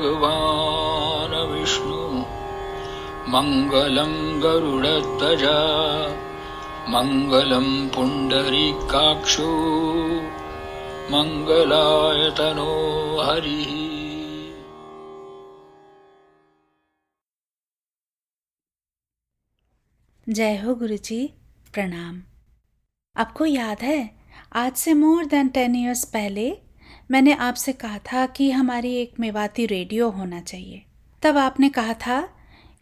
भगवान् विष्णु मङ्गलं गरुडध्वजा मङ्गलं पुण्डरीकाक्षो मङ्गलायतनो हरिः। जय हो गुरु जी प्रणाम। आपको याद है, आज से मोर देन टेन ईयर्स पहले मैंने आपसे कहा था कि हमारी एक मेवाती रेडियो होना चाहिए। तब आपने कहा था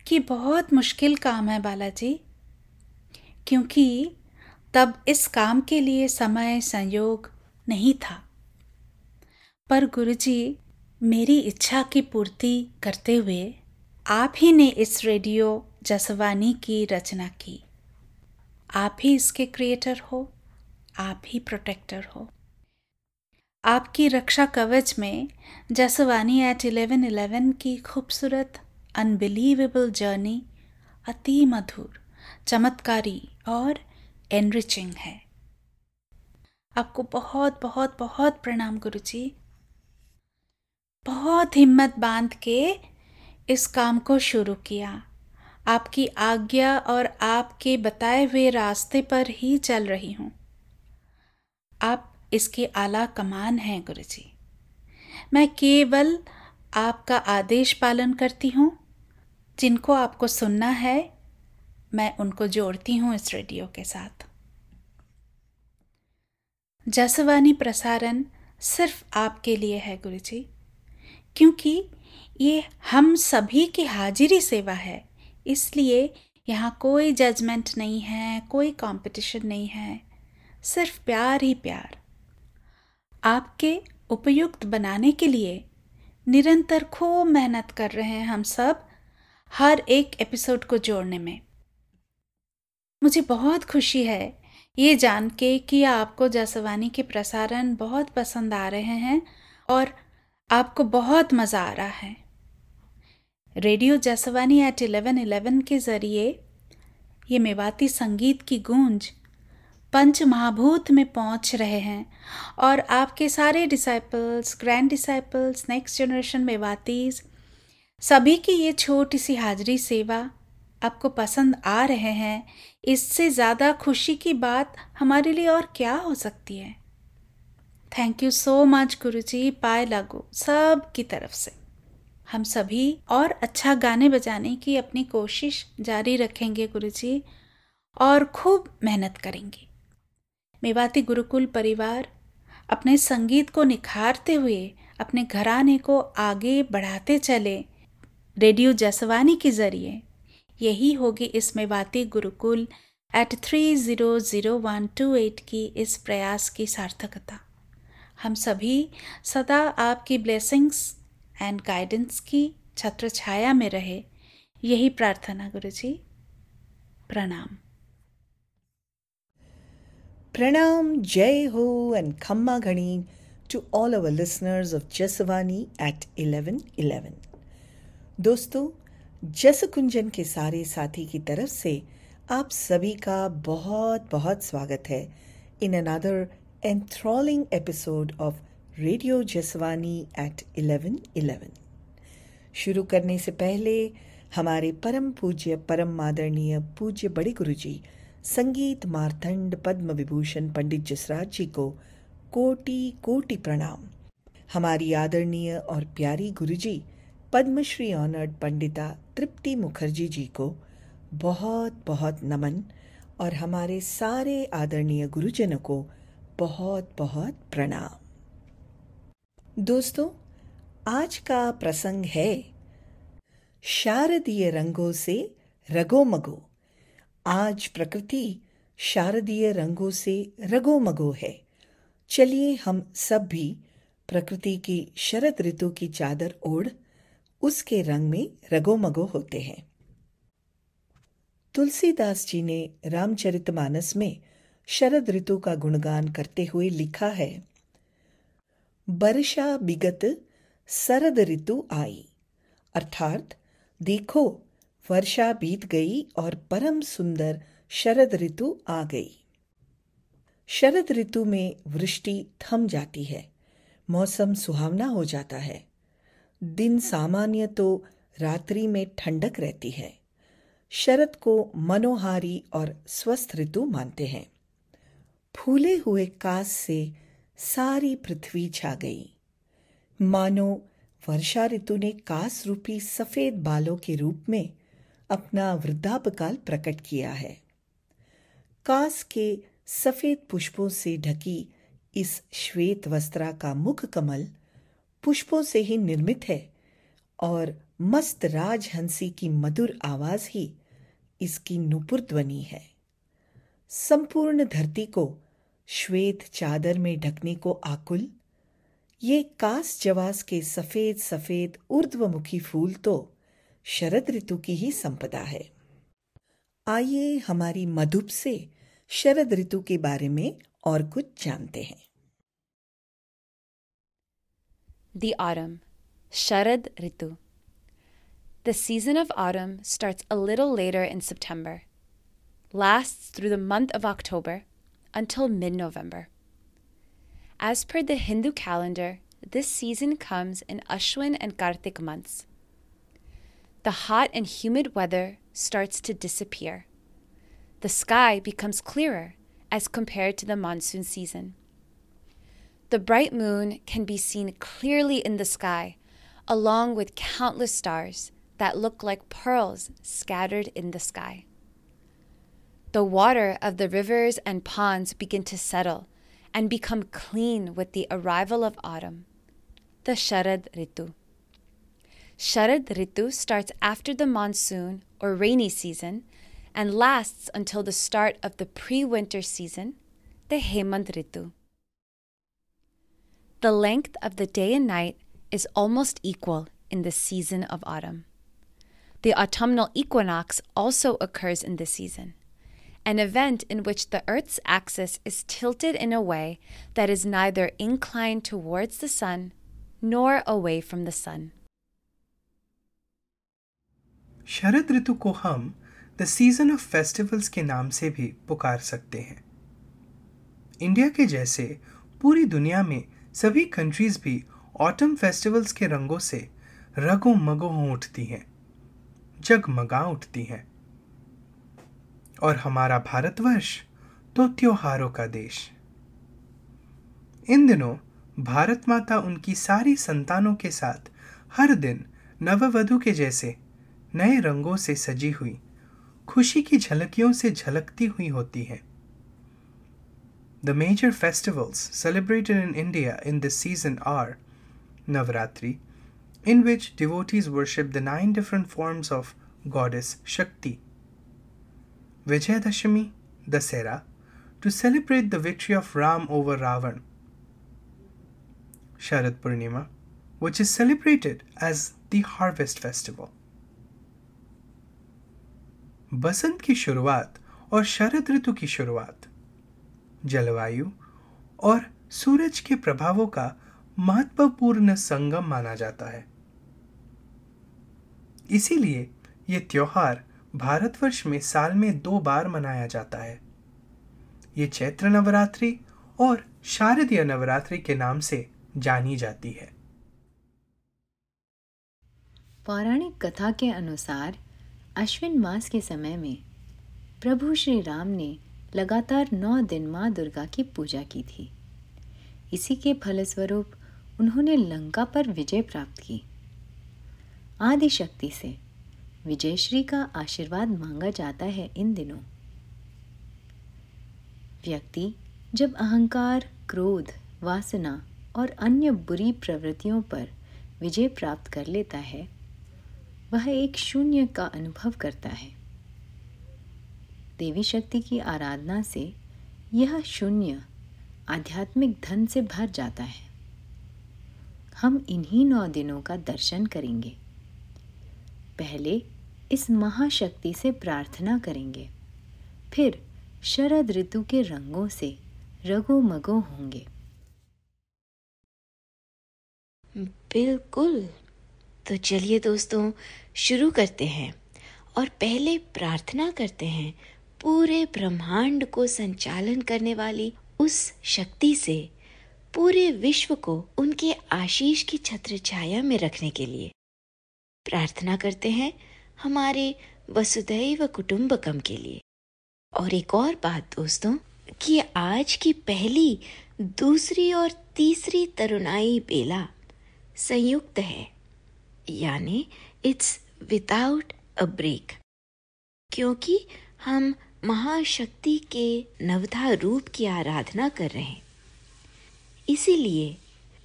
कि बहुत मुश्किल काम है बालाजी, क्योंकि तब इस काम के लिए समय, संयोग नहीं था। पर गुरुजी, मेरी इच्छा की पूर्ति करते हुए आप ही ने इस रेडियो जसवानी की रचना की। आप ही इसके क्रिएटर हो, आप ही प्रोटेक्टर हो। आपकी रक्षा कवच में जसवानी एट इलेवन इलेवन की खूबसूरत अनबिलीवेबल जर्नी अति मधुर, चमत्कारी और एनरिचिंग है। आपको बहुत बहुत बहुत प्रणाम गुरु जी बहुत हिम्मत बाँध के इस काम को शुरू किया। आपकी आज्ञा और आपके बताए हुए रास्ते पर ही चल रही हूँ। आप इसके आला कमान हैं गुरु जी मैं केवल आपका आदेश पालन करती हूँ। जिनको आपको सुनना है, मैं उनको जोड़ती हूँ इस रेडियो के साथ। जसवानी प्रसारण सिर्फ़ आपके लिए है गुरु जी क्योंकि ये हम सभी की हाजिरी सेवा है। इसलिए यहाँ कोई जजमेंट नहीं है, कोई कंपटीशन नहीं है, सिर्फ़ प्यार ही प्यार। आपके उपयुक्त बनाने के लिए निरंतर खूब मेहनत कर रहे हैं हम सब हर एक एपिसोड को जोड़ने में। मुझे बहुत खुशी है ये जान के कि आपको जसवानी के प्रसारण बहुत पसंद आ रहे हैं और आपको बहुत मज़ा आ रहा है। Radio Jaswani at eleven eleven के ज़रिए ये मेवाती संगीत की गूंज पंच महाभूत में पहुँच रहे हैं और आपके सारे disciples grand disciples next generation में मेवातीज सभी की ये छोटी सी हाजिरी सेवा आपको पसंद आ रहे हैं, इससे ज़्यादा खुशी की बात हमारे लिए और क्या हो सकती है? थैंक यू सो मच गुरु जी पाए लागू, सब की तरफ़ से। हम सभी और अच्छा गाने बजाने की अपनी कोशिश जारी रखेंगे गुरु जी और खूब मेहनत करेंगे। मेवाती गुरुकुल परिवार अपने संगीत को निखारते हुए, अपने घराने को आगे बढ़ाते चले रेडियो जसवानी के ज़रिए। यही होगी इस Mewati gurukul at three zero zero one two eight की इस प्रयास की सार्थकता। हम सभी सदा आपकी ब्लेसिंग्स एंड गाइडेंस की छत्र छाया में रहे। यही प्रार्थना गुरु जी प्रणाम। Pranam, Jai Ho, and Khamma Ghani to all our listeners of Jasavani at 1111. दोस्तों जस कुंजन के सारे साथी की तरफ़ से आप सभी का बहुत बहुत स्वागत है in another enthralling episode of radio Jaswani at 1111 शुरू करने से पहले हमारे परम पूज्य परम आदरणीय पूज्य बड़े गुरुजी संगीत मारतंड पद्म विभूषण पंडित जसराज जी को कोटि कोटि प्रणाम। हमारी आदरणीय और प्यारी गुरुजी, पद्मश्री ऑनर्ड पंडिता तृप्ति मुखर्जी जी को बहुत बहुत नमन और हमारे सारे आदरणीय गुरुजनों को बहुत बहुत प्रणाम। दोस्तों, आज का प्रसंग है शारदीय रंगों से रगोमगो। आज प्रकृति शारदीय रंगों से रगोमगो है। चलिए हम सब भी प्रकृति की शरद ऋतु की चादर ओढ़, उसके रंग में रगोमगो होते हैं। तुलसीदास जी ने रामचरितमानस में शरद ऋतु का गुणगान करते हुए लिखा है वर्षा बिगत शरद ऋतु आई। अर्थात, देखो वर्षा बीत गई और परम सुंदर शरद ऋतु आ गई। शरद ऋतु में वृष्टि थम जाती है, मौसम सुहावना हो जाता है। दिन सामान्य तो रात्रि में ठंडक रहती है। शरद को मनोहारी और स्वस्थ ऋतु मानते हैं। फूले हुए कास से सारी पृथ्वी छा गई। मानो वर्षा ऋतु ने कास रूपी सफ़ेद बालों के रूप में अपना वृद्धापकाल प्रकट किया है। कास के सफ़ेद पुष्पों से ढकी इस श्वेत वस्त्रा का मुख कमल पुष्पों से ही निर्मित है और मस्त राजहंसी की मधुर आवाज़ ही इसकी नुपुर ध्वनि है। संपूर्ण धरती को श्वेत चादर में ढकने को आकुल, ये कास जवास के सफ़ेद सफ़ेद ऊर्ध्वमुखी फूल तो शरद ऋतु की ही संपदा है आइए हमारी मधुप से शरद ऋतु के बारे में और कुछ जानते हैं The autumn, Sharad Ritu. The season of autumn starts a little later in September, lasts through the month of October until mid November. As per the Hindu calendar, this season comes in Ashwin and Kartik months. The hot and humid weather starts to disappear. The sky becomes clearer as compared to the monsoon season. The bright moon can be seen clearly in the sky, along with countless stars that look like pearls scattered in the sky. The water of the rivers and ponds begin to settle and become clean with the arrival of autumn, the Sharad Ritu. Sharad Ritu starts after the monsoon or rainy season and lasts until the start of the pre winter season, the Hemant Ritu. The length of the day and night is almost equal in the season of autumn. The autumnal equinox also occurs in this season, an event in which the Earth's axis is tilted in a way that is neither inclined towards the sun nor away from the sun. शरद ऋतु को हम the season of festivals के नाम से भी पुकार सकते हैं। India के जैसे पूरी दुनिया में सभी कंट्रीज़ भी ऑटम फेस्टिवल्स के रंगों से रगो मगो हो उठती हैं, जगमगा उठती हैं। और हमारा भारतवर्ष तो त्योहारों का देश। इन दिनों भारत माता उनकी सारी संतानों के साथ हर दिन नववधु के जैसे नए रंगों से सजी हुई खुशी की झलकियों से झलकती हुई होती है The major festivals celebrated in India in this season are Navratri, in which devotees worship the nine different forms of goddess Shakti, Vijayadashami, Dasera, to celebrate the victory of Ram over Ravan, Sharad Purnima, which is celebrated as the harvest festival. बसंत की शुरुआत और शरद ऋतु की शुरुआत। जलवायु और सूरज के प्रभावों का महत्वपूर्ण संगम माना जाता है। इसीलिए ये त्योहार भारतवर्ष में साल में दो बार मनाया जाता है। ये चैत्र नवरात्रि और शारदीय नवरात्रि के नाम से जानी जाती है। पौराणिक कथा के अनुसार अश्विन मास के समय में प्रभु श्री राम ने लगातार नौ दिन माँ दुर्गा की पूजा की थी। इसी के फलस्वरूप उन्होंने लंका पर विजय प्राप्त की। आदि शक्ति से विजयश्री का आशीर्वाद मांगा जाता है इन दिनों। व्यक्ति जब अहंकार, क्रोध, वासना और अन्य बुरी प्रवृत्तियों पर विजय प्राप्त कर लेता है वह एक शून्य का अनुभव करता है। देवी शक्ति की आराधना से यह शून्य आध्यात्मिक धन से भर जाता है। हम इन्हीं नौ दिनों का दर्शन करेंगे। पहले इस महाशक्ति से प्रार्थना करेंगे। फिर शरद ऋतु के रंगों से रगो मगो होंगे। बिल्कुल। तो चलिए दोस्तों, शुरू करते हैं। और पहले प्रार्थना करते हैं, पूरे ब्रह्मांड को संचालन करने वाली उस शक्ति से, पूरे विश्व को उनके आशीष की छत्र छाया में रखने के लिए। प्रार्थना करते हैं हमारे वसुधैव कुटुंबकम के लिए। और एक और बात दोस्तों, कि आज की पहली, दूसरी और तीसरी तरुणाई बेला संयुक्त है। यानी इट्स विदाउट अ ब्रेक क्योंकि हम महाशक्ति के नवधा रूप की आराधना कर रहे हैं। इसीलिए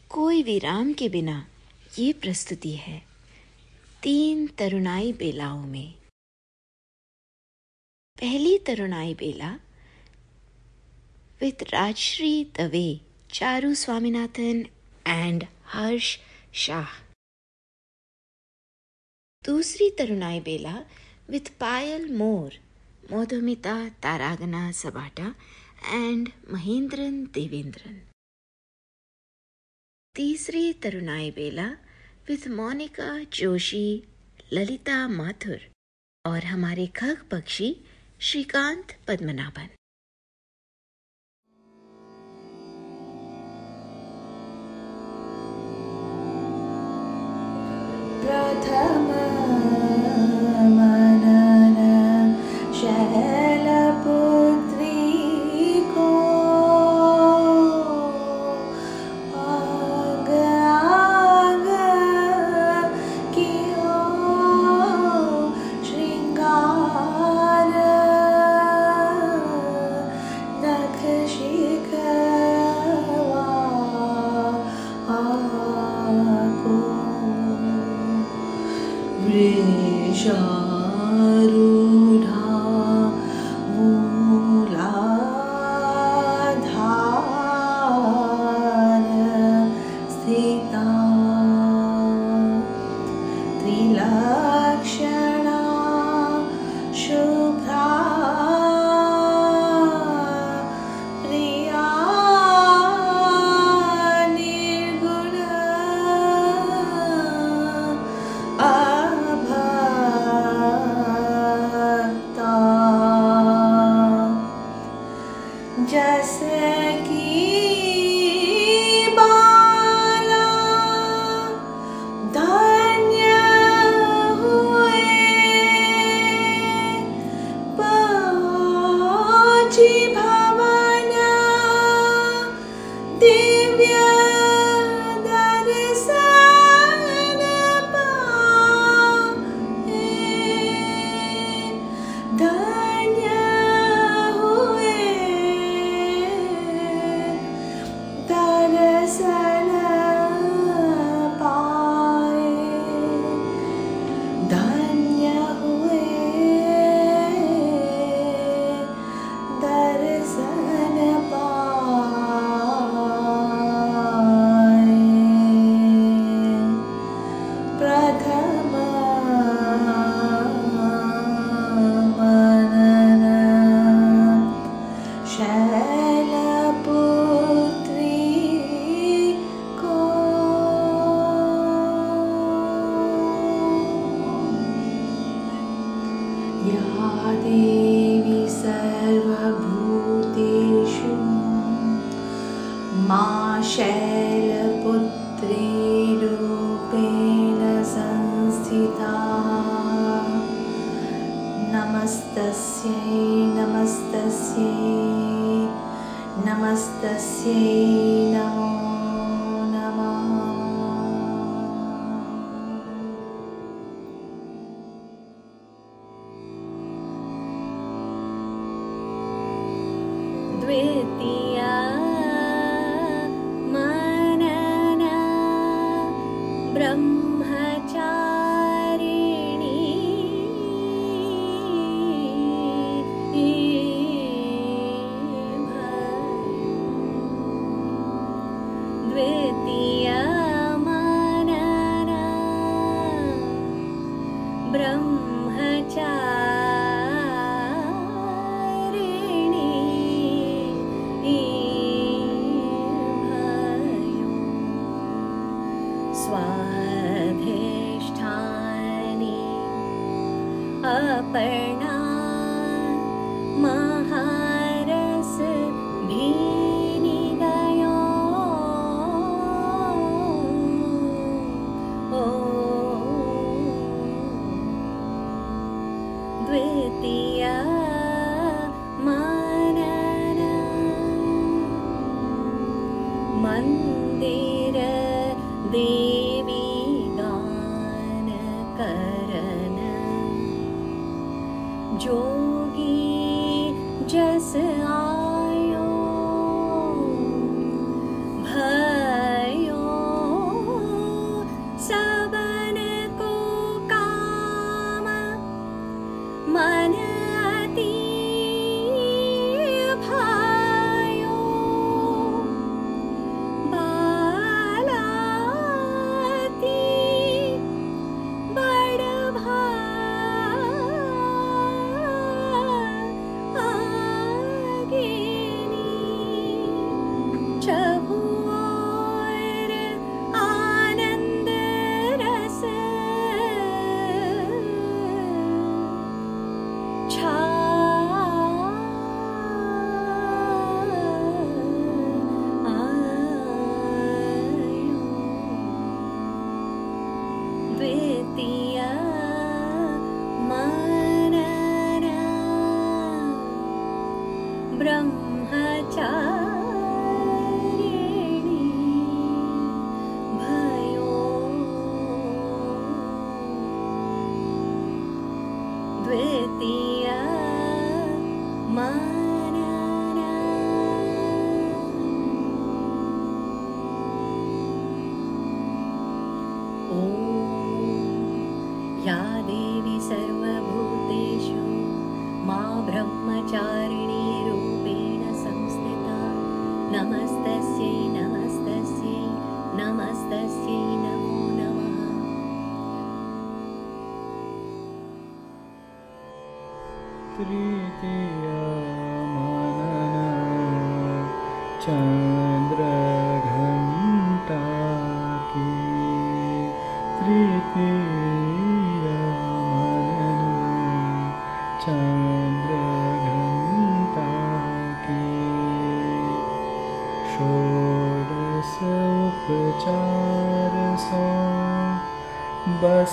कोई विराम के बिना ये प्रस्तुति है। तीन तरुणाई बेलाओं में। पहली तरुणाई बेला विथ राजश्री दवे चारू स्वामीनाथन एंड हर्ष शाह दूसरी तरुणाई बेला विथ पायल मोर, मधुमिता, तारागना, सबाटा एंड महेंद्रन, देवेंद्रन। तीसरी तरुणाई बेला विथ मोनिका, जोशी, ललिता माथुर, और हमारे खग पक्षी, श्रीकांत पद्मनाभन। प्रथम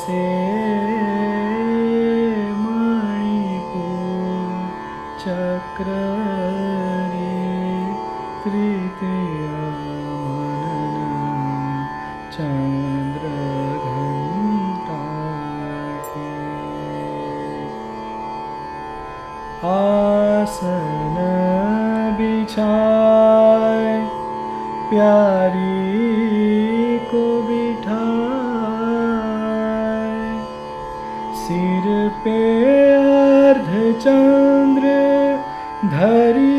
बसे चन्द्र धरि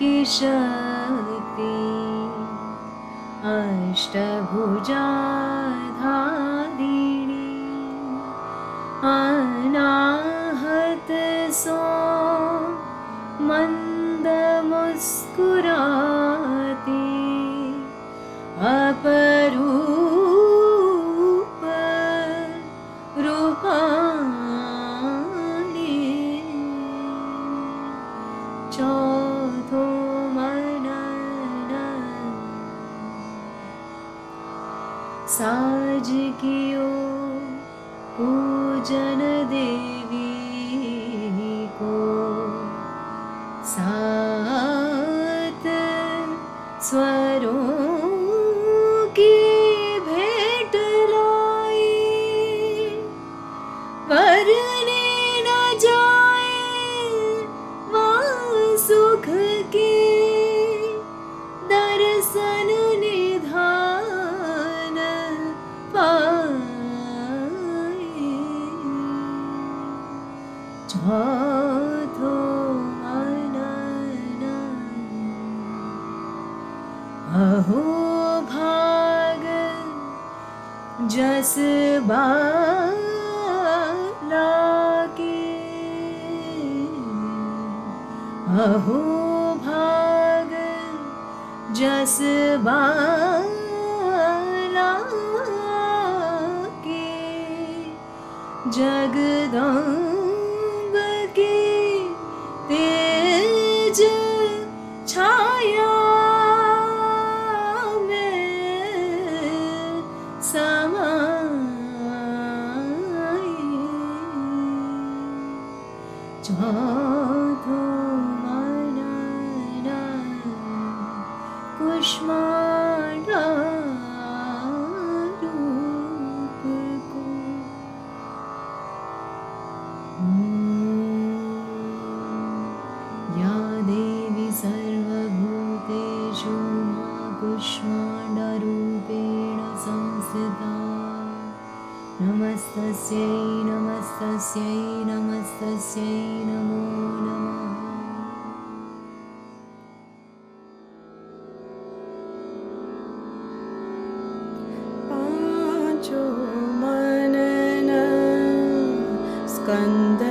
की शक्ति अष्टभुजा cantando.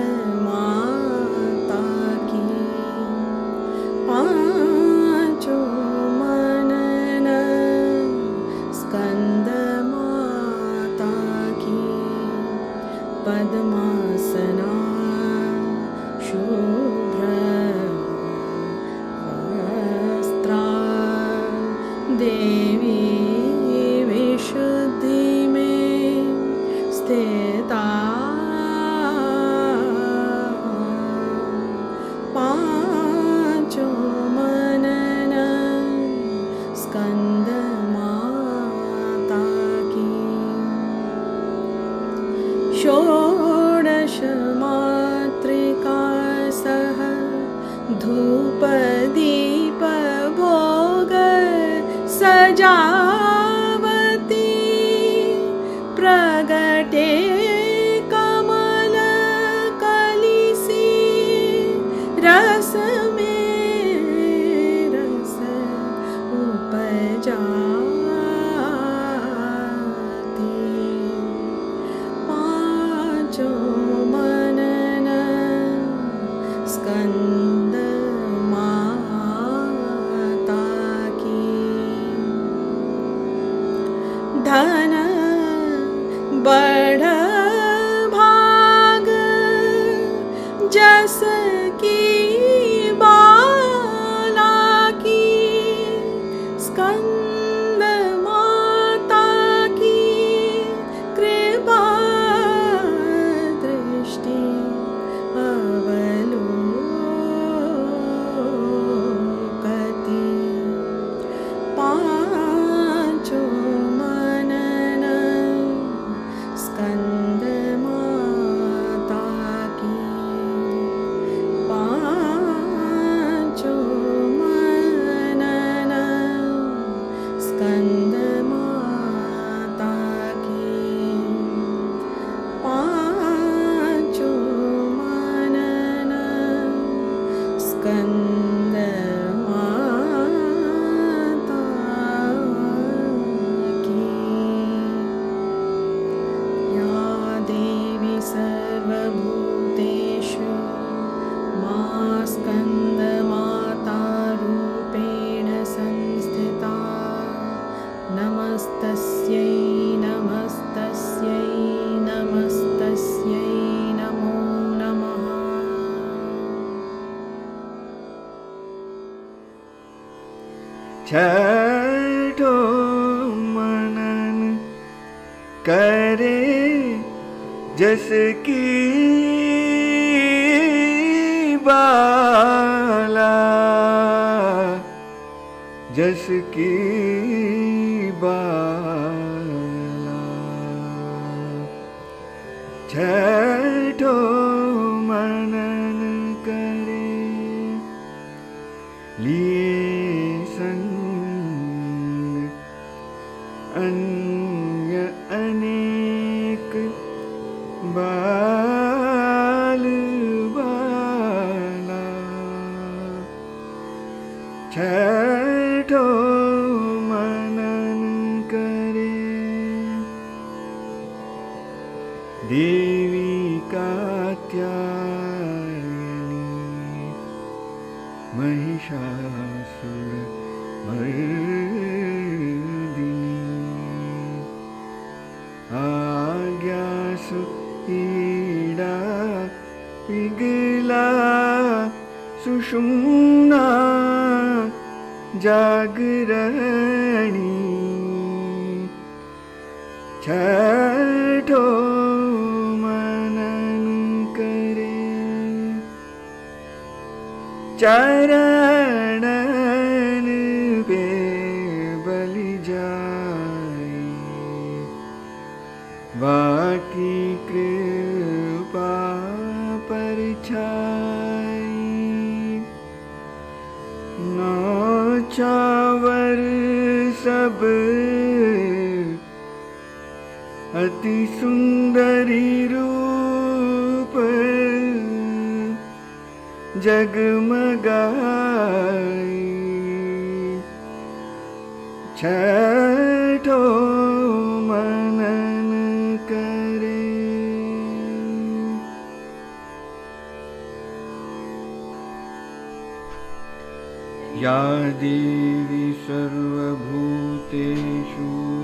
देवी सर्वभूतेषु।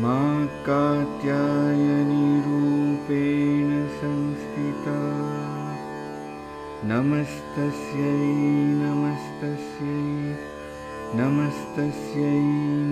मा कात्यायनिरूपेण संस्थिता। नमस्तस्यै नमस्तस्यै नमस्तस्यै।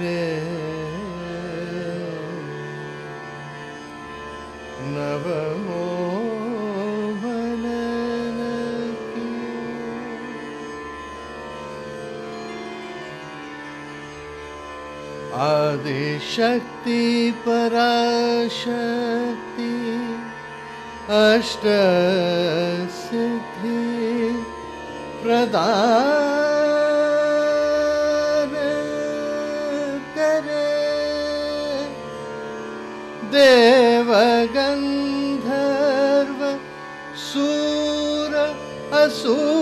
रे। नवमो आदिशक्ति पराशक्ति अष्टसिद्धि प्रदा देवगन्धर्व सूर असुर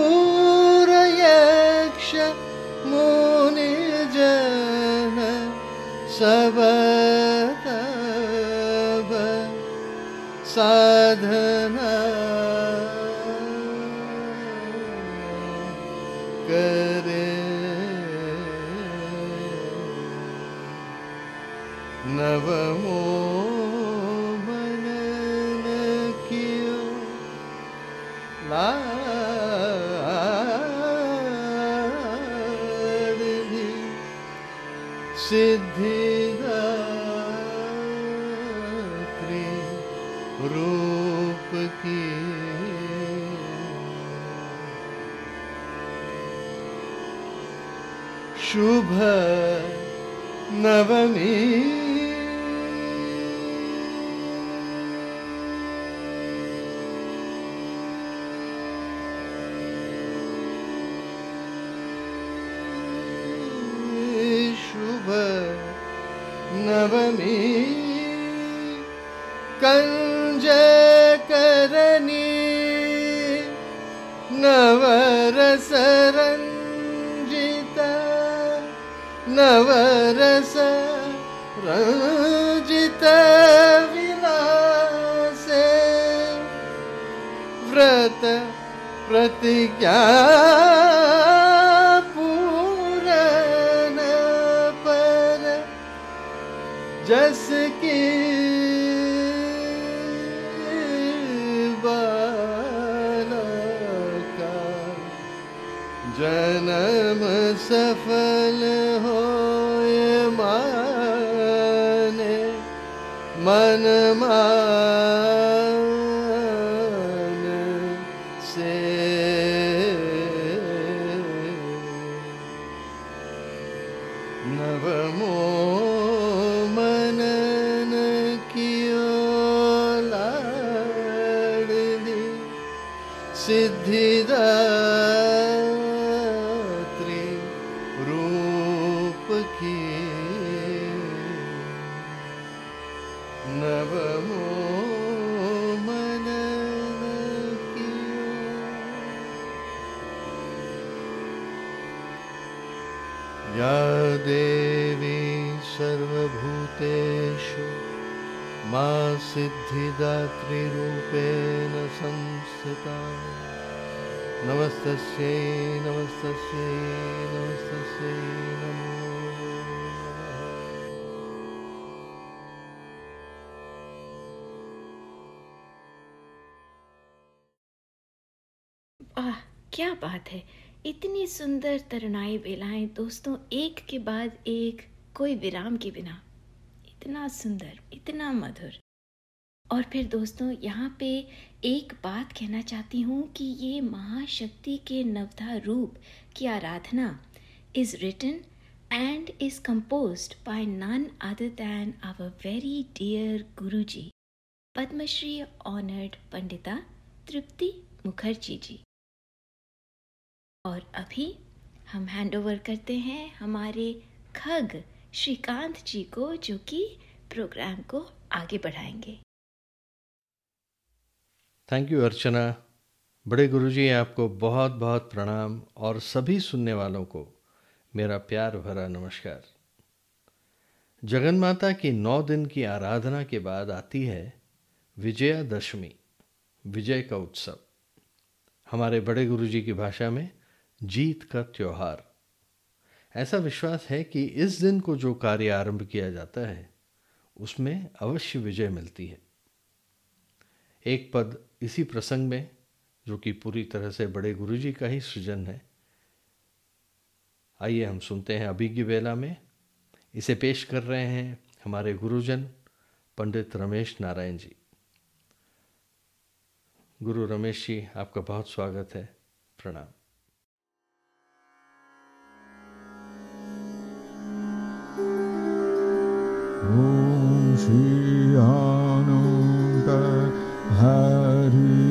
नवमो मनन कियो लाडली सिद्धिदात्री मा सिद्धिदात्रिरूपेण संस्थिता। नमस्तस्यै नमस्तस्यै नमस्तस्यै नमो। आह, क्या बात है। इतनी सुंदर तरुणाई बेलाएँ, दोस्तों, एक के बाद एक, कोई विराम के बिना। इतना सुंदर, इतना मधुर। और फिर दोस्तों यहाँ पे एक बात कहना चाहती हूँ कि ये महाशक्ति के नवधा रूप की आराधना is written and is compose composed by none other than our very dear Guruji, Padmashri honoured Pandita Tripti Mukherjee जी और अभी हम हैंड ओवर करते हैं हमारे खग श्रीकांत जी को जो कि प्रोग्राम को आगे बढ़ाएँगे। थैंक यू अर्चना बड़े गुरुजी, आपको बहुत बहुत प्रणाम और सभी सुनने वालों को मेरा प्यार भरा नमस्कार। जगन माता की नौ दिन की आराधना के बाद आती है विजयादशमी, विजय का उत्सव। हमारे बड़े गुरुजी की भाषा में जीत का त्यौहार। ऐसा विश्वास है कि इस दिन को जो कार्य आरंभ किया जाता है, उसमें अवश्य विजय मिलती है। एक पद इसी प्रसंग में, जो कि पूरी तरह से बड़े गुरु जी का ही सृजन है, आइए हम सुनते हैं अभिज्ञ बेला में। इसे पेश कर रहे हैं हमारे गुरुजन, पंडित रमेश नारायण जी। गुरु रमेश जी, आपका बहुत स्वागत है। प्रणाम। ओम श्री Hare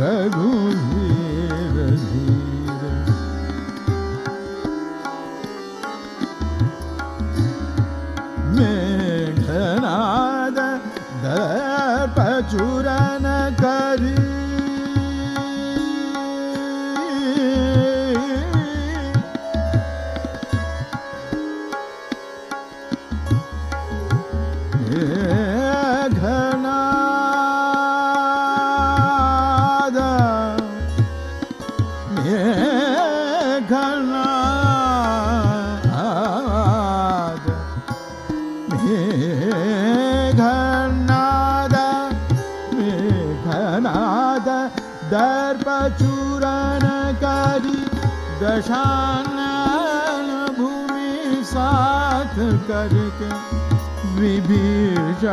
रघु भूमि साथ सा विभीषणो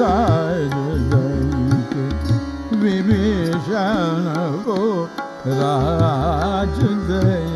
राज दैक विभीषणो राज दै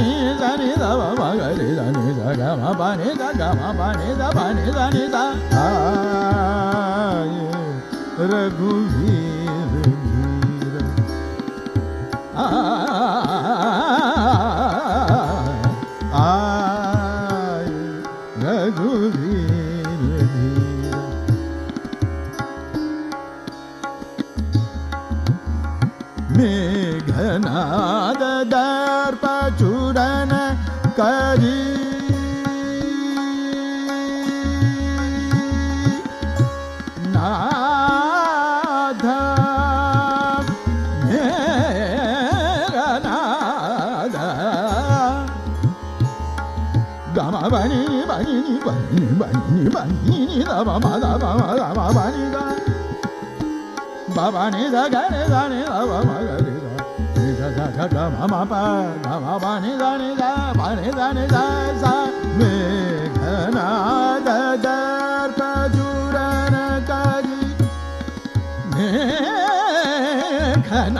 ni sa ni sa ma ma ni sa ni sa ga ma ni sa ga ma pa ni sa pa ni sa ni sa. Raghuveer. ma ma pa da ma ba ni da ni da ba ni da ni da sa me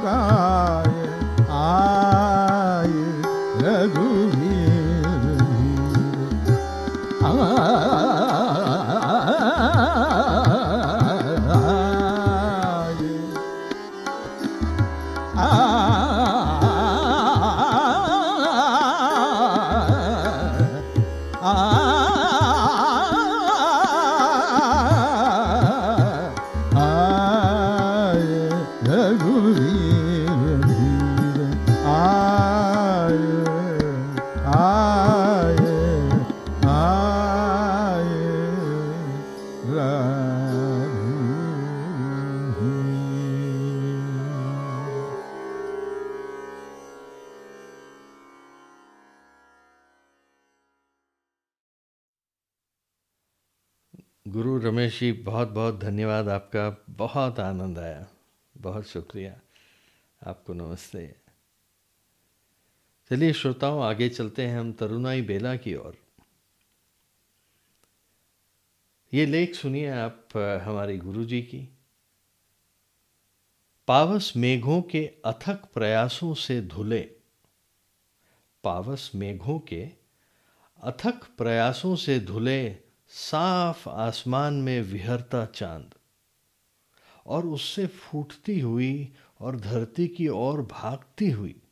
पुरुषोत्तम काय आए रमेश जी बहुत बहुत धन्यवाद आपका। बहुत आनंद आया। बहुत शुक्रिया। आपको नमस्ते। चलिए श्रोताओं, आगे चलते हैं हम तरुणाई बेला की ओर। ये लेख सुनिए आप, हमारे गुरु जी की। पावस मेघों के अथक प्रयासों से धुले। पावस मेघों के अथक प्रयासों से धुले। साफ़ आसमान में विहरता चाँद। और उससे फूटती हुई और धरती की ओर भागती हुई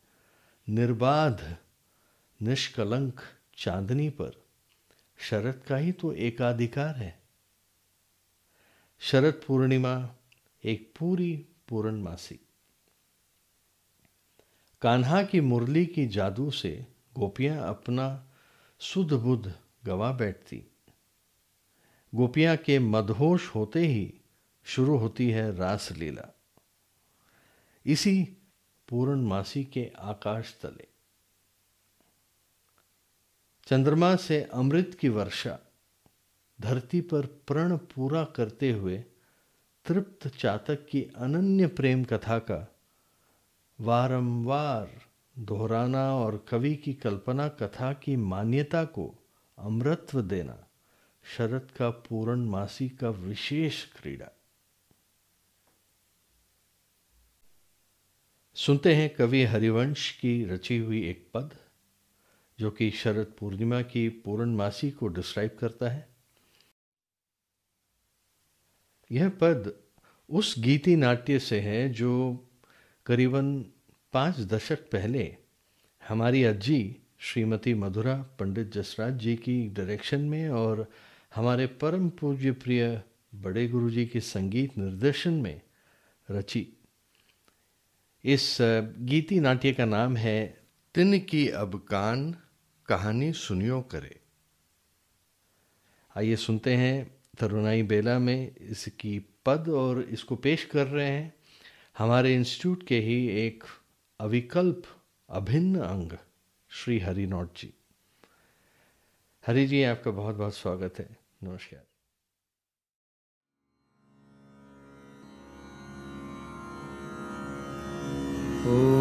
निर्बाध, निष्कलंक चांदनी पर शरद का ही तो एकाधिकार है। शरद पूर्णिमा, एक पूरी पूर्णमासी कान्हा की मुरली की जादू से गोपियाँ अपना सुध बुध गवा बैठती। गोपियाँ के मदहोश होते ही शुरू होती है रास लीला इसी पूर्णमासी के आकाश तले। चंद्रमा से अमृत की वर्षा, धरती पर प्रण पूरा करते हुए तृप्त चातक की अनन्य प्रेम कथा का वारंवार दोहराना और कवि की कल्पना कथा की मान्यता को अमृत्व देना। शरद का पूर्णमासी का विशेष क्रीड़ा। सुनते हैं कवि हरिवंश की रची हुई एक पद, जो कि शरद पूर्णिमा की पूर्णमासी को डिस्क्राइब करता है। यह पद उस गीति नाट्य से है जो करीबन पाँच दशक पहले हमारी अज्जी श्रीमती मधुरा पंडित जसराज जी की डायरेक्शन में और हमारे परम पूज्य प्रिय बड़े गुरु जी के संगीत निर्देशन में रची। इस गीति नाट्य का नाम है, तिन की अब कान कहानी सुनियो करे। आइए सुनते हैं तरुणाई बेला में इसकी पद और इसको पेश कर रहे हैं। हमारे इंस्टीट्यूट के ही एक अविकल्प अभिन्न अंग, श्री हरिनौट जी। हरि जी आपका बहुत बहुत स्वागत है। नमस्कार। ॐ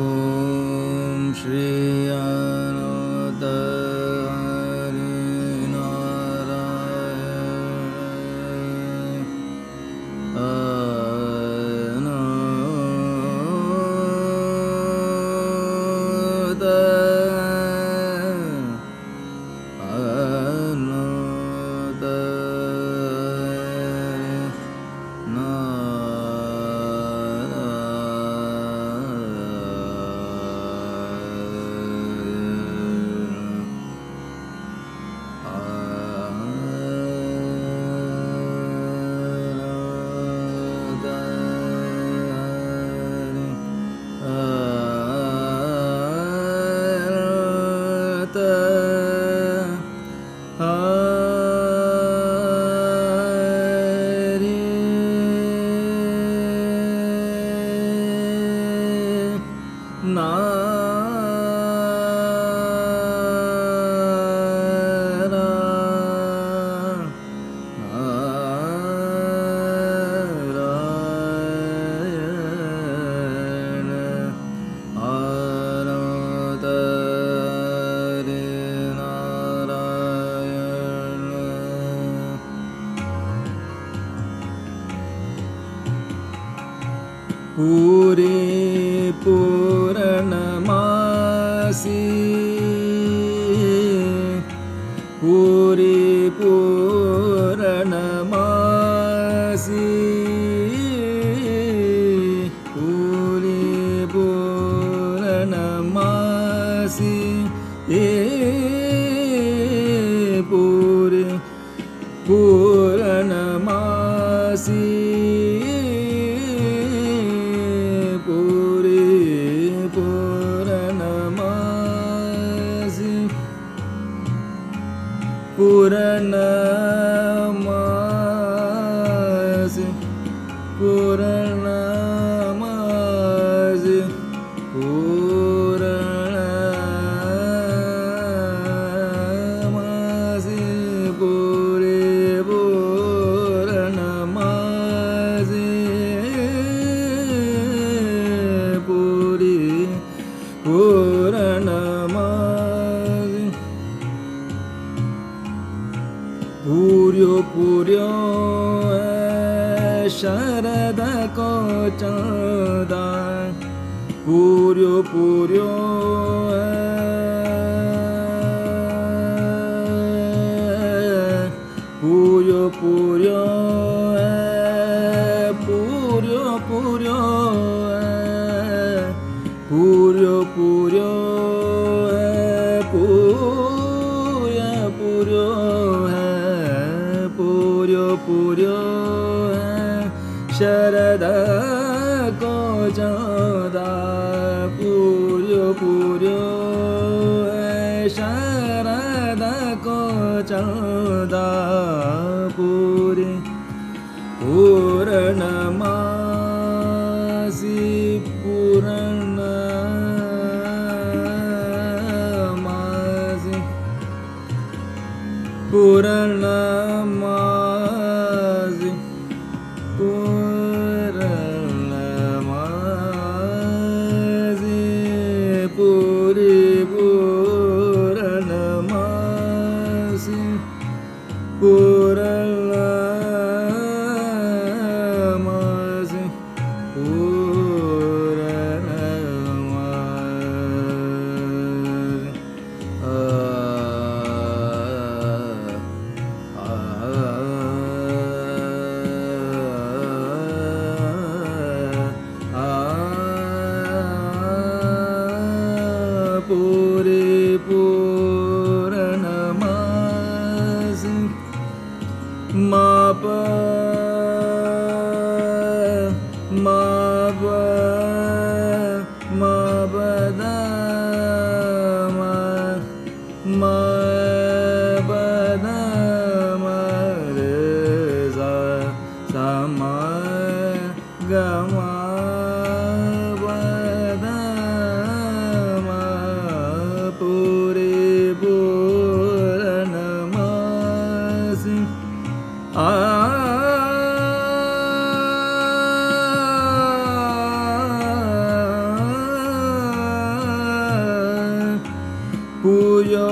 पूयो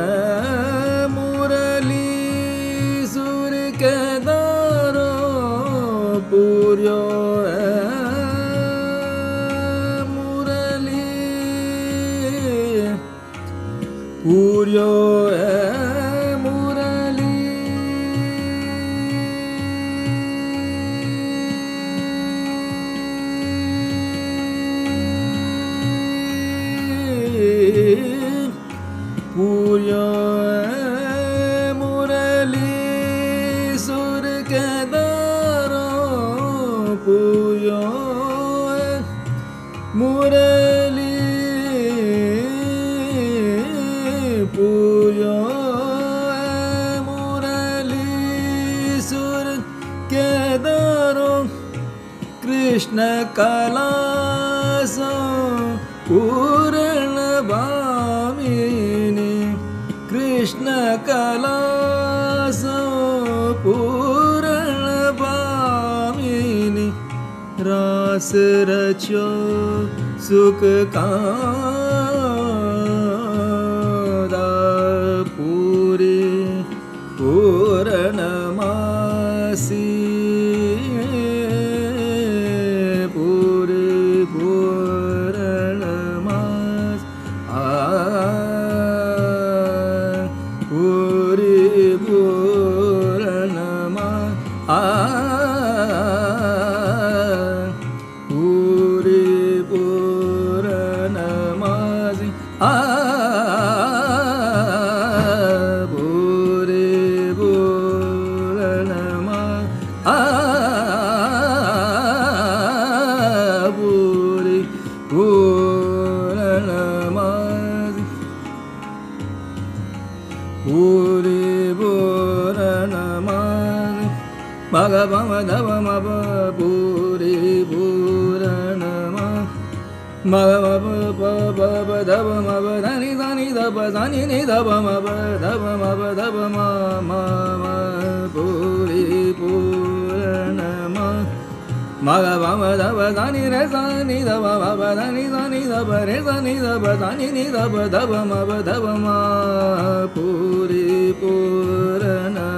है मुरली सुर के दारो पूर्यो है मुरली पूर्यो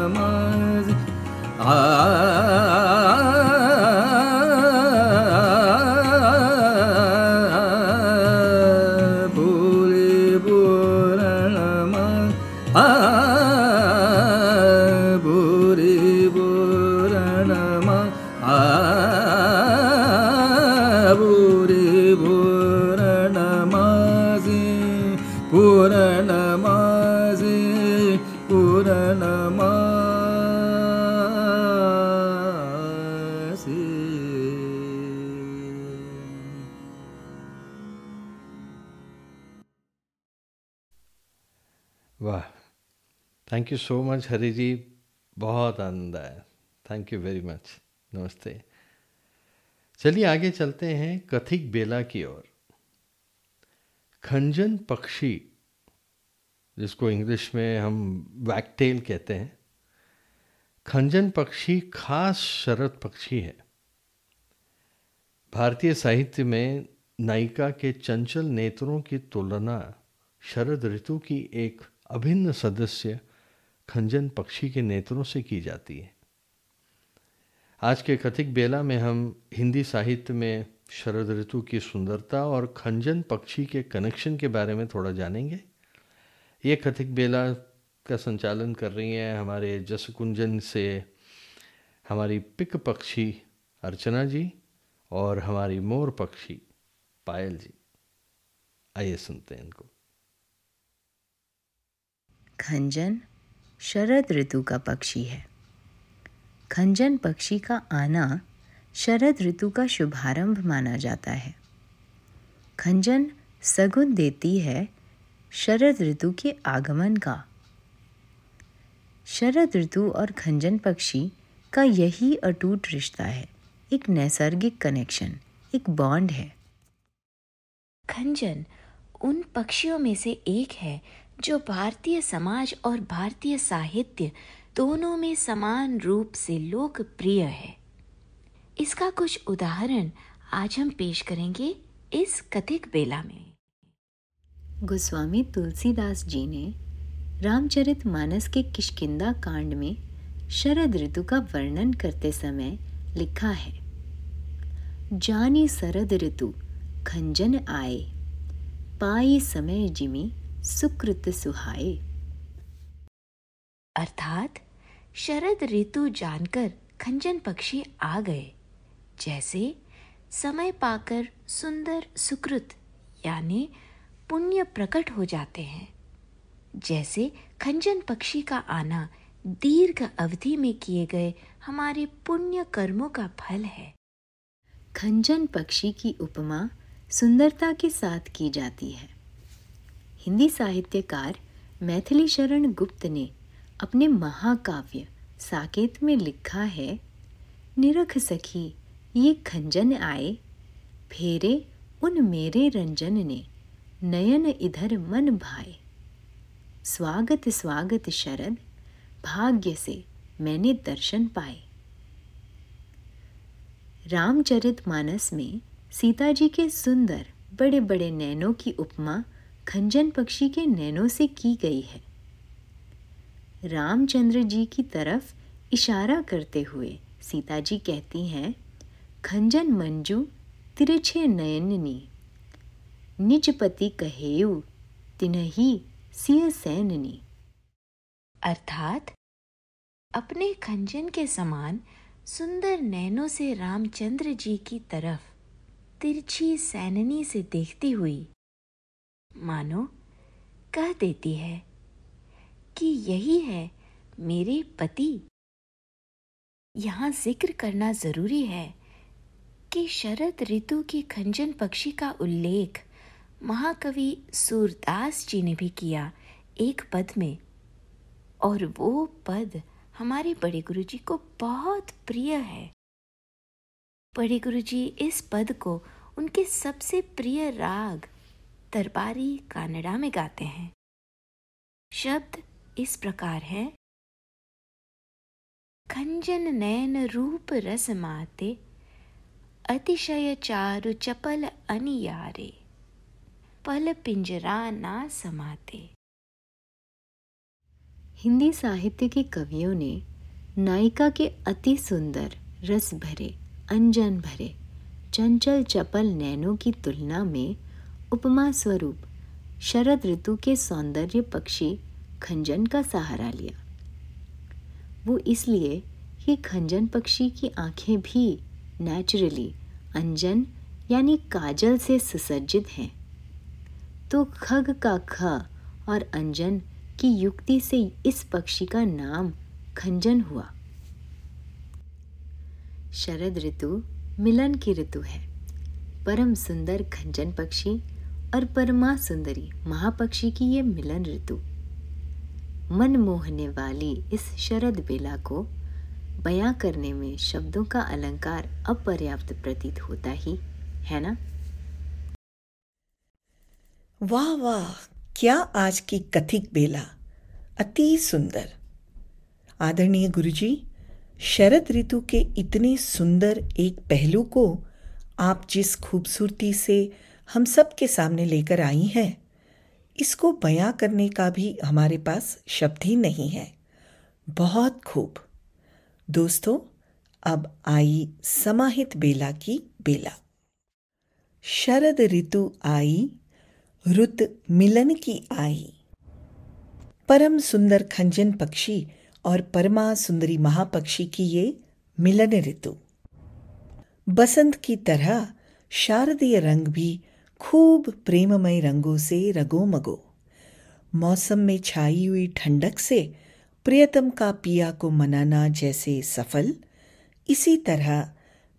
पूरणमा आ you so much Hari ji बहुत आनंद आया। थैंक यू वेरी मच नमस्ते। चलिए, आगे चलते हैं कथिक बेला की ओर। खंजन पक्षी, जिसको इंग्लिश में हम वैकटेल कहते हैं, खंजन पक्षी खास शरद पक्षी है। भारतीय साहित्य में नायिका के चंचल नेत्रों की तुलना शरद ऋतु की एक अभिन्न सदस्य खंजन पक्षी के नेत्रों से की जाती है। आज के कथिक बेला में हम हिंदी साहित्य में शरद ऋतु की सुंदरता और खंजन पक्षी के कनेक्शन के बारे में थोड़ा जानेंगे। ये कथिक बेला का संचालन कर रही हैं हमारे जसकुंजन से हमारी पिक पक्षी अर्चना जी और हमारी मोर पक्षी पायल जी। आइए सुनते हैं इनको। खंजन शरद ऋतु का पक्षी है। खंजन पक्षी का आना शरद ऋतु का शुभारंभ माना जाता है। खंजन सगुन देती है शरद ऋतु के आगमन का। शरद ऋतु और खंजन पक्षी का यही अटूट रिश्ता है। एक नैसर्गिक कनेक्शन एक बॉन्ड है। खंजन उन पक्षियों में से एक है जो भारतीय समाज और भारतीय साहित्य दोनों में समान रूप से लोकप्रिय है। इसका कुछ उदाहरण आज हम पेश करेंगे इस कथिक बेला में। गोस्वामी तुलसीदास जी ने रामचरित मानस के किशकिंदा कांड में शरद ऋतु का वर्णन करते समय लिखा है, जानी शरद ऋतु, खंजन आए, पाई समय जिमी सुकृत सुहाए। अर्थात शरद ऋतु जानकर खंजन पक्षी आ गए, जैसे समय पाकर सुंदर सुकृत, यानी पुण्य प्रकट हो जाते हैं। जैसे खंजन पक्षी का आना दीर्घ अवधि में किए गए हमारे पुण्य कर्मों का फल है। खंजन पक्षी की उपमा सुंदरता के साथ की जाती है। हिंदी साहित्यकार मैथिली शरण गुप्त ने अपने महाकाव्य साकेत में लिखा है, निरख सखी, ये खंजन आए। फेरे उन मेरे रंजन ने, नयन इधर मन भाए। स्वागत स्वागत शरद भाग्य से मैंने दर्शन पाए। रामचरित मानस में सीता जी के सुंदर बड़े बड़े नैनों की उपमा खंजन पक्षी के नैनों से की गई है। रामचंद्र जी की तरफ़ इशारा करते हुए सीता जी कहती हैं, खंजन मंजू, तिरछे नयननी, निज पति कहेयु तिनही सिय सैननी। अर्थात, अपने खंजन के समान सुंदर नैनों से रामचंद्र जी की तरफ़ तिरछी सैननी से देखती हुई मानो, कह देती है कि यही है मेरे पति। यहाँ ज़िक्र करना ज़रूरी है कि शरद ऋतु की खंजन पक्षी का उल्लेख महाकवि सूरदास जी ने भी किया एक पद में। और वो पद हमारे बड़े गुरु जी को बहुत प्रिय है। बड़े गुरु जी इस पद को उनके सबसे प्रिय राग दरबारी कानड़ा में गाते हैं। शब्द इस प्रकार है। खंजन नयन रूप रस माते, अतिशय चारु चपल अनियारे, पल पिंजरा ना समाते। हिंदी साहित्य के कवियों ने नायिका के अति सुंदर रस भरे, अंजन भरे, चंचल चपल नैनों की तुलना में उपमा स्वरूप शरद ऋतु के सौंदर्य पक्षी खंजन का सहारा लिया। वो इसलिए कि खंजन पक्षी की आँखें भी नेचुरली अंजन, यानी काजल से सुसज्जित हैं। तो खग का ख और अंजन की युक्ति से इस पक्षी का नाम खंजन हुआ। शरद ऋतु मिलन की ऋतु है। परम सुंदर खंजन पक्षी और परमा सुंदरी महापक्षी की ये मिलन ऋतु। मन मोहने वाली इस शरद बेला को बयां करने में शब्दों का अलंकार अपर्याप्त प्रतीत होता ही, है ना? वाह वाह, क्या आज की कथिक बेला! अति सुंदर। आदरणीय गुरुजी, शरद ऋतु के इतने सुंदर एक पहलू को आप जिस खूबसूरती से हम सब के सामने लेकर आई हैं। इसको बयां करने का भी हमारे पास शब्द ही नहीं है। बहुत खूब। दोस्तों, अब आई समाहित बेला की बेला। शरद ऋतु आई रुत मिलन की आई। परम सुंदर खंजन पक्षी और परमा सुंदरी महापक्षी की ये मिलन ऋतु। बसंत की तरह शारदीय रंग भी खूब प्रेममय रंगों से रगो मगो। मौसम में छाई हुई ठंडक से प्रियतम का पिया को मनाना जैसे सफल। इसी तरह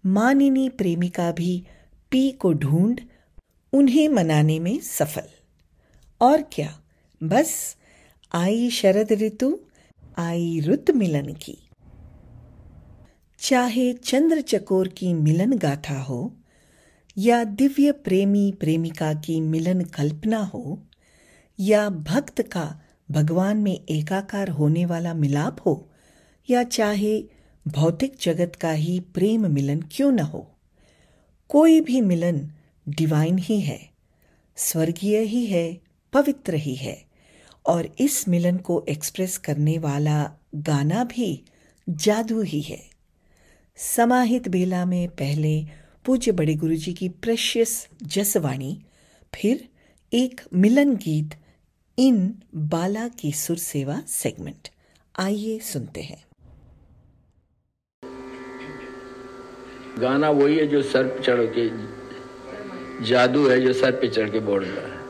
मानिनी प्रेमिका भी पी को ढूंढ उन्हें मनाने में सफल। और क्या, बस आई शरद ऋतु, आई रुत मिलन की। चाहे चंद्र चकोर की मिलन गाथा हो या दिव्य प्रेमी प्रेमिका की मिलन कल्पना हो, या भक्त का भगवान में एकाकार होने वाला मिलाप हो, या चाहे भौतिक जगत का ही प्रेम मिलन क्यों न हो। कोई भी मिलन डिवाइन ही है, स्वर्गीय ही है, पवित्र ही है, और इस मिलन को एक्सप्रेस करने वाला गाना भी जादू ही है। समाहित बेला में पहले पूज्य बड़े गुरु जी की प्रेशियस जसवाणी, फिर एक मिलन गीत, इन बाला की सुर सेवा सेगमेंट आइए सुनते हैं। गाना वही है जो सर चढ़ के, जादू है जो सर पे चढ़ के बोल रहा है।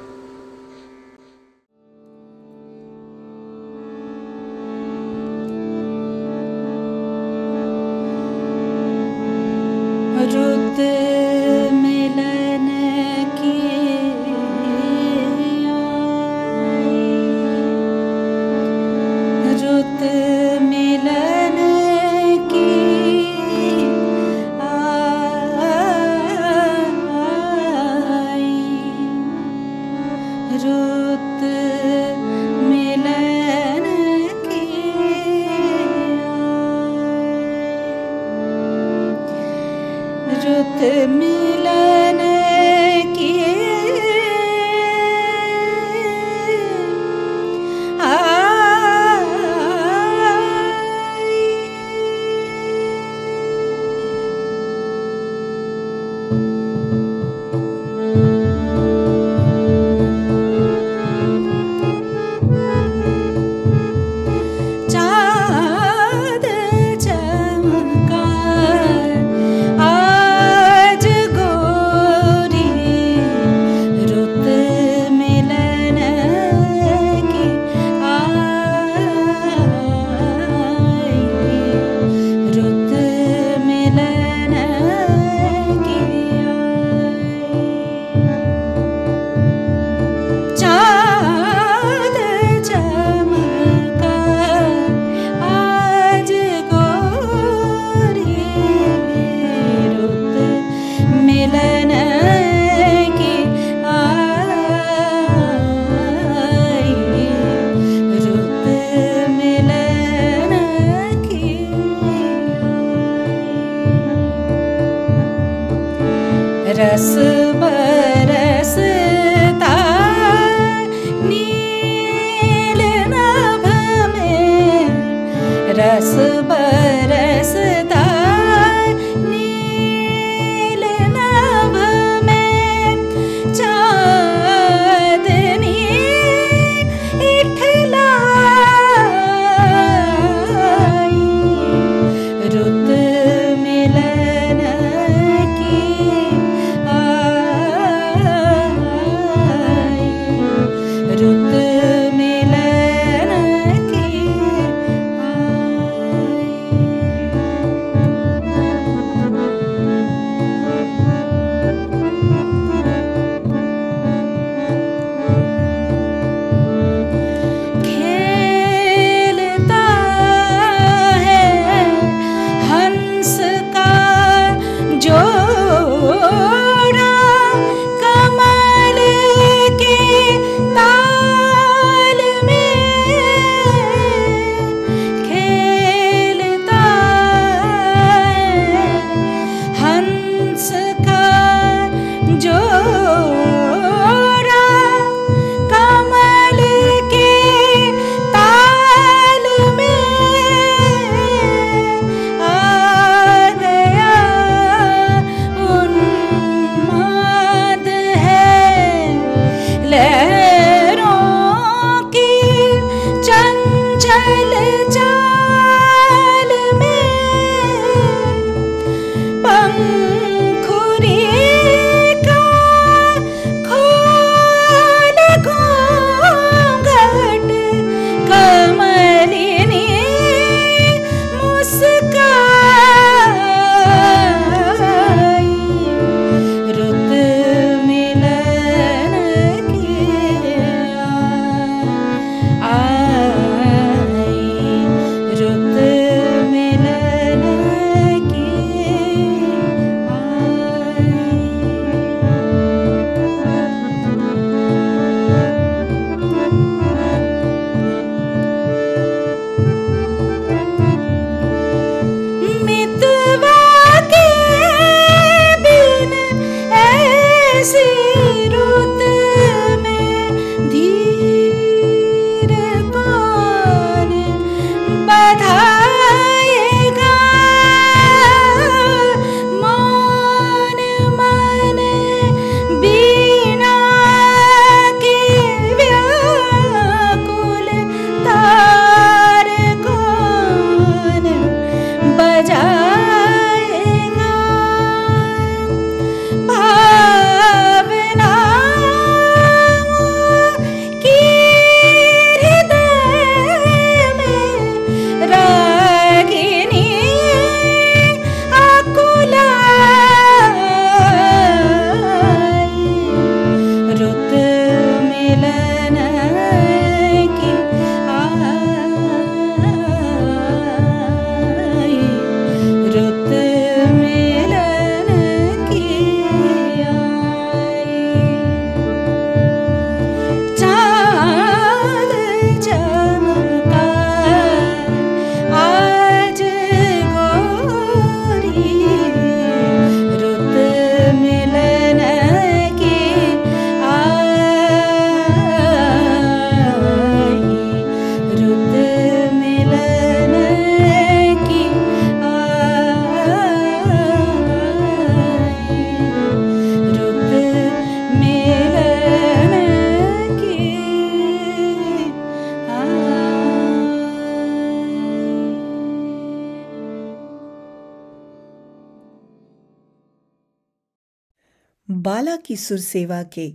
सुर सेवा के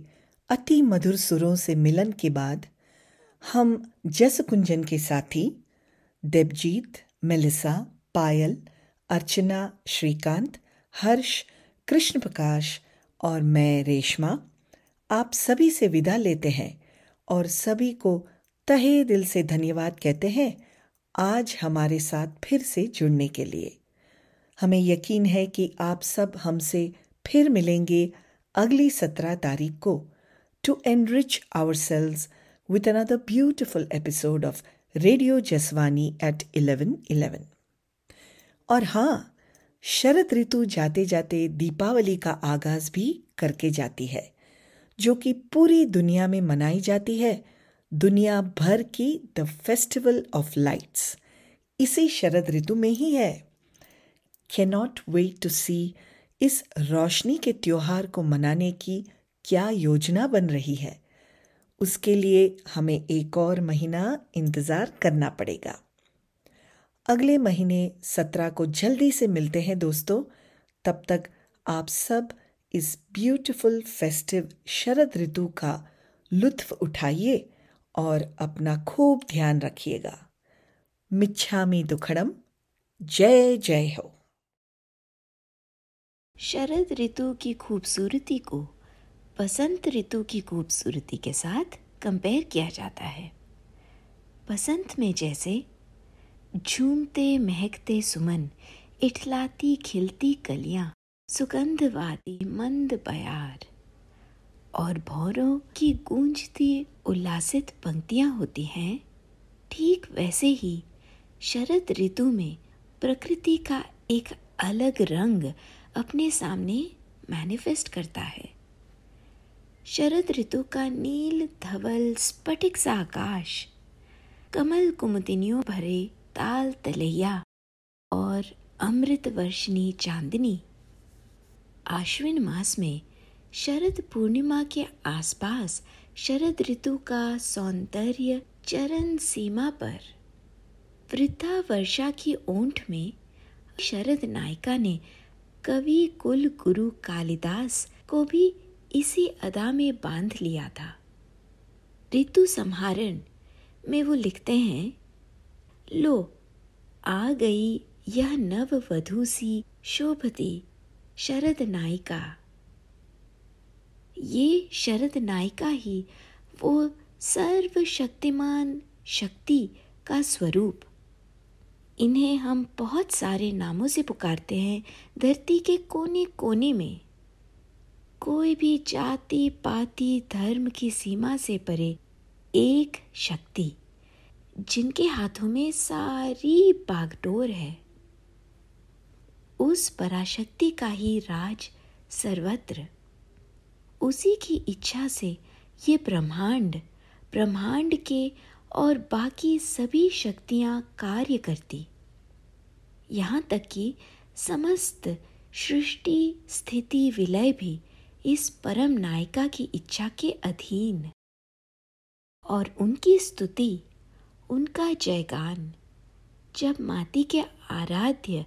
अति मधुर सुरों से मिलन के बाद हम जस कुंजन के साथी देवजीत मेलिसा, पायल, अर्चना, श्रीकांत, हर्ष कृष्ण प्रकाश और मैं, रेशमा, आप सभी से विदा लेते हैं और सभी को तहे दिल से धन्यवाद कहते हैं आज हमारे साथ फिर से जुड़ने के लिए। हमें यकीन है कि आप सब हमसे फिर मिलेंगे अगली सत्रह तारीख को to enrich our selves with another beautiful episode of radio Jaswani at eleven eleven और हाँ शरद ऋतु जाते जाते दीपावली का आगाज़ भी करके जाती है, जो कि पूरी दुनिया में मनाई जाती है, दुनिया भर की द फेस्टिवल ऑफ़ लाइट्स इसी शरद ऋतु में ही है। कैनॉट वेट टू सी इस रोशनी के त्योहार को मनाने की क्या योजना बन रही है? उसके लिए हमें एक और महीना इंतज़ार करना पड़ेगा। अगले महीने सत्रह को जल्दी से मिलते हैं दोस्तों। तब तक आप सब इस ब्यूटीफुल फेस्टिव शरद ऋतु का लुत्फ उठाइए और अपना खूब ध्यान रखिएगा। मिच्छामी दुखड़म। जय जय हो। शरद ऋतु की खूबसूरती को बसंत ऋतु की खूबसूरती के साथ कंपेयर किया जाता है। बसंत में जैसे झूमते महकते सुमन, इठलाती खिलती कलियाँ सुगंधवादी मंद बयार, और भौरों की गूंजती उल्लासित पंक्तियाँ होती हैं, ठीक वैसे ही शरद ऋतु में प्रकृति का एक अलग रंग अपने सामने मैनिफेस्ट करता है। शरद ऋतु का नील, धवल, स्फटिक सा आकाश, कमल कुमतिनियों भरे ताल तलैया और अमृत वर्षनी चांदनी। आश्विन मास में शरद पूर्णिमा के आसपास शरद ऋतु का सौंदर्य चरण सीमा पर। वृद्धा वर्षा की ओंठ में शरद नायिका ने कवि कुल गुरु कालिदास को भी इसी अदा में बाँध लिया था। ऋतु संहारण में वो लिखते हैं, लो, आ गई यह नव वधु सी शोभती शरद नायिका। ये शरद नायिका ही वो सर्वशक्तिमान शक्ति का स्वरूप इन्हें हम बहुत सारे नामों से पुकारते हैं धरती के कोने कोने में। कोई भी जाति, पाति, धर्म की सीमा से परे एक शक्ति, जिनके हाथों में सारी बागडोर है। उस पराशक्ति का ही राज सर्वत्र। उसी की इच्छा से ये ब्रह्मांड ब्रह्मांड के और बाकी सभी शक्तियाँ कार्य करती। यहाँ तक कि समस्त सृष्टि, स्थिति, विलय भी इस परम नायिका की इच्छा के अधीन। और उनकी स्तुति, उनका जयगान, जब माती के आराध्य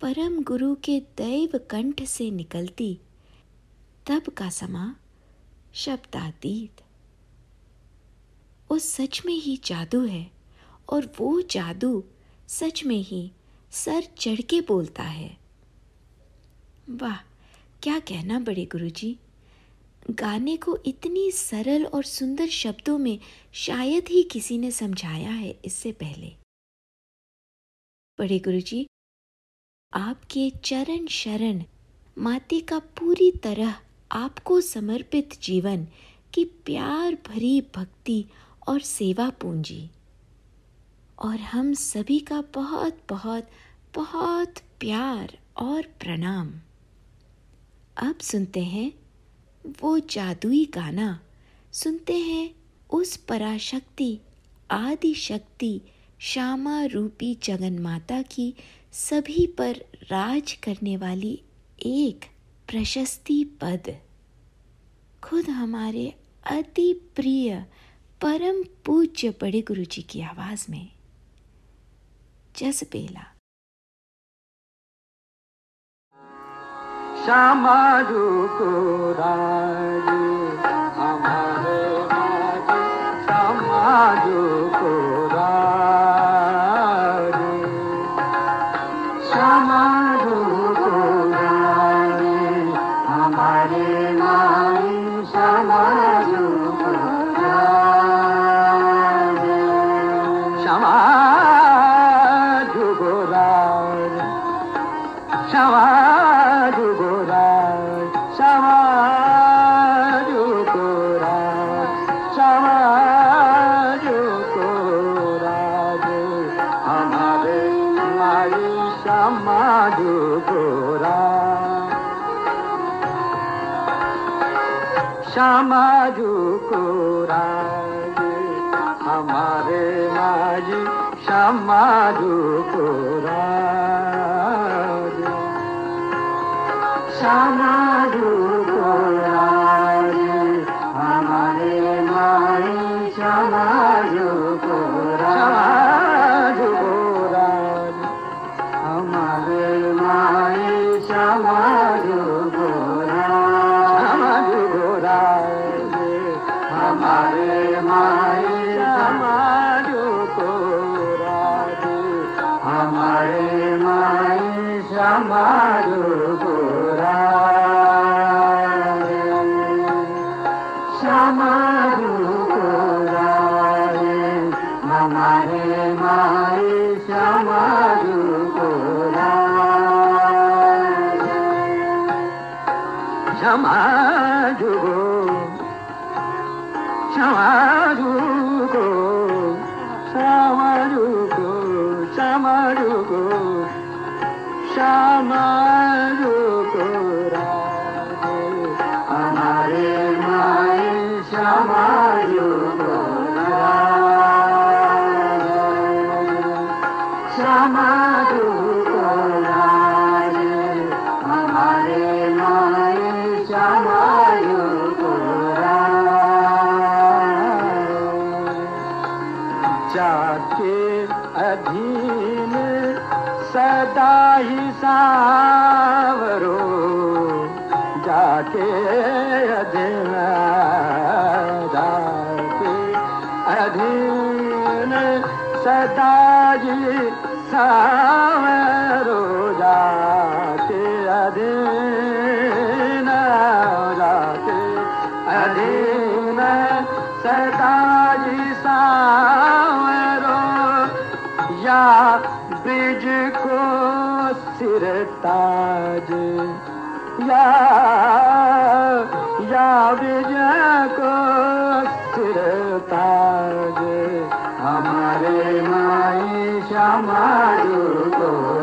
परम गुरु के दैव कंठ से निकलती, तब का समा शब्दातीत। उस सच में ही जादू है और वो जादू सच में ही सर चढ़ के बोलता है। वाह, क्या कहना बड़े गुरुजी। गाने को इतनी सरल और सुंदर शब्दों में शायद ही किसी ने समझाया है इससे पहले। बड़े गुरुजी, आपके चरण शरण माती का पूरी तरह आपको समर्पित जीवन की प्यार भरी भक्ति और सेवा पूंजी। और हम सभी का बहुत बहुत बहुत प्यार और प्रणाम। अब सुनते हैं वो जादुई गाना। सुनते हैं उस पराशक्ति आदि शक्ति श्यामा रूपी जगन माता की सभी पर राज करने वाली एक प्रशस्ति पद। खुद हमारे अति प्रिय परम पूज्य बड़े गुरु जी की आवाज़ में जसबेला श्यामा को को समाजू को राज हमारे माझी समाजू को राज समाजू को राज 주고 참아주고 참아주고 참아주고 참아 तवा के अदी न रात अदीन सताजीव या बीज को सिरताज या बीज শ্যামা দুর্গো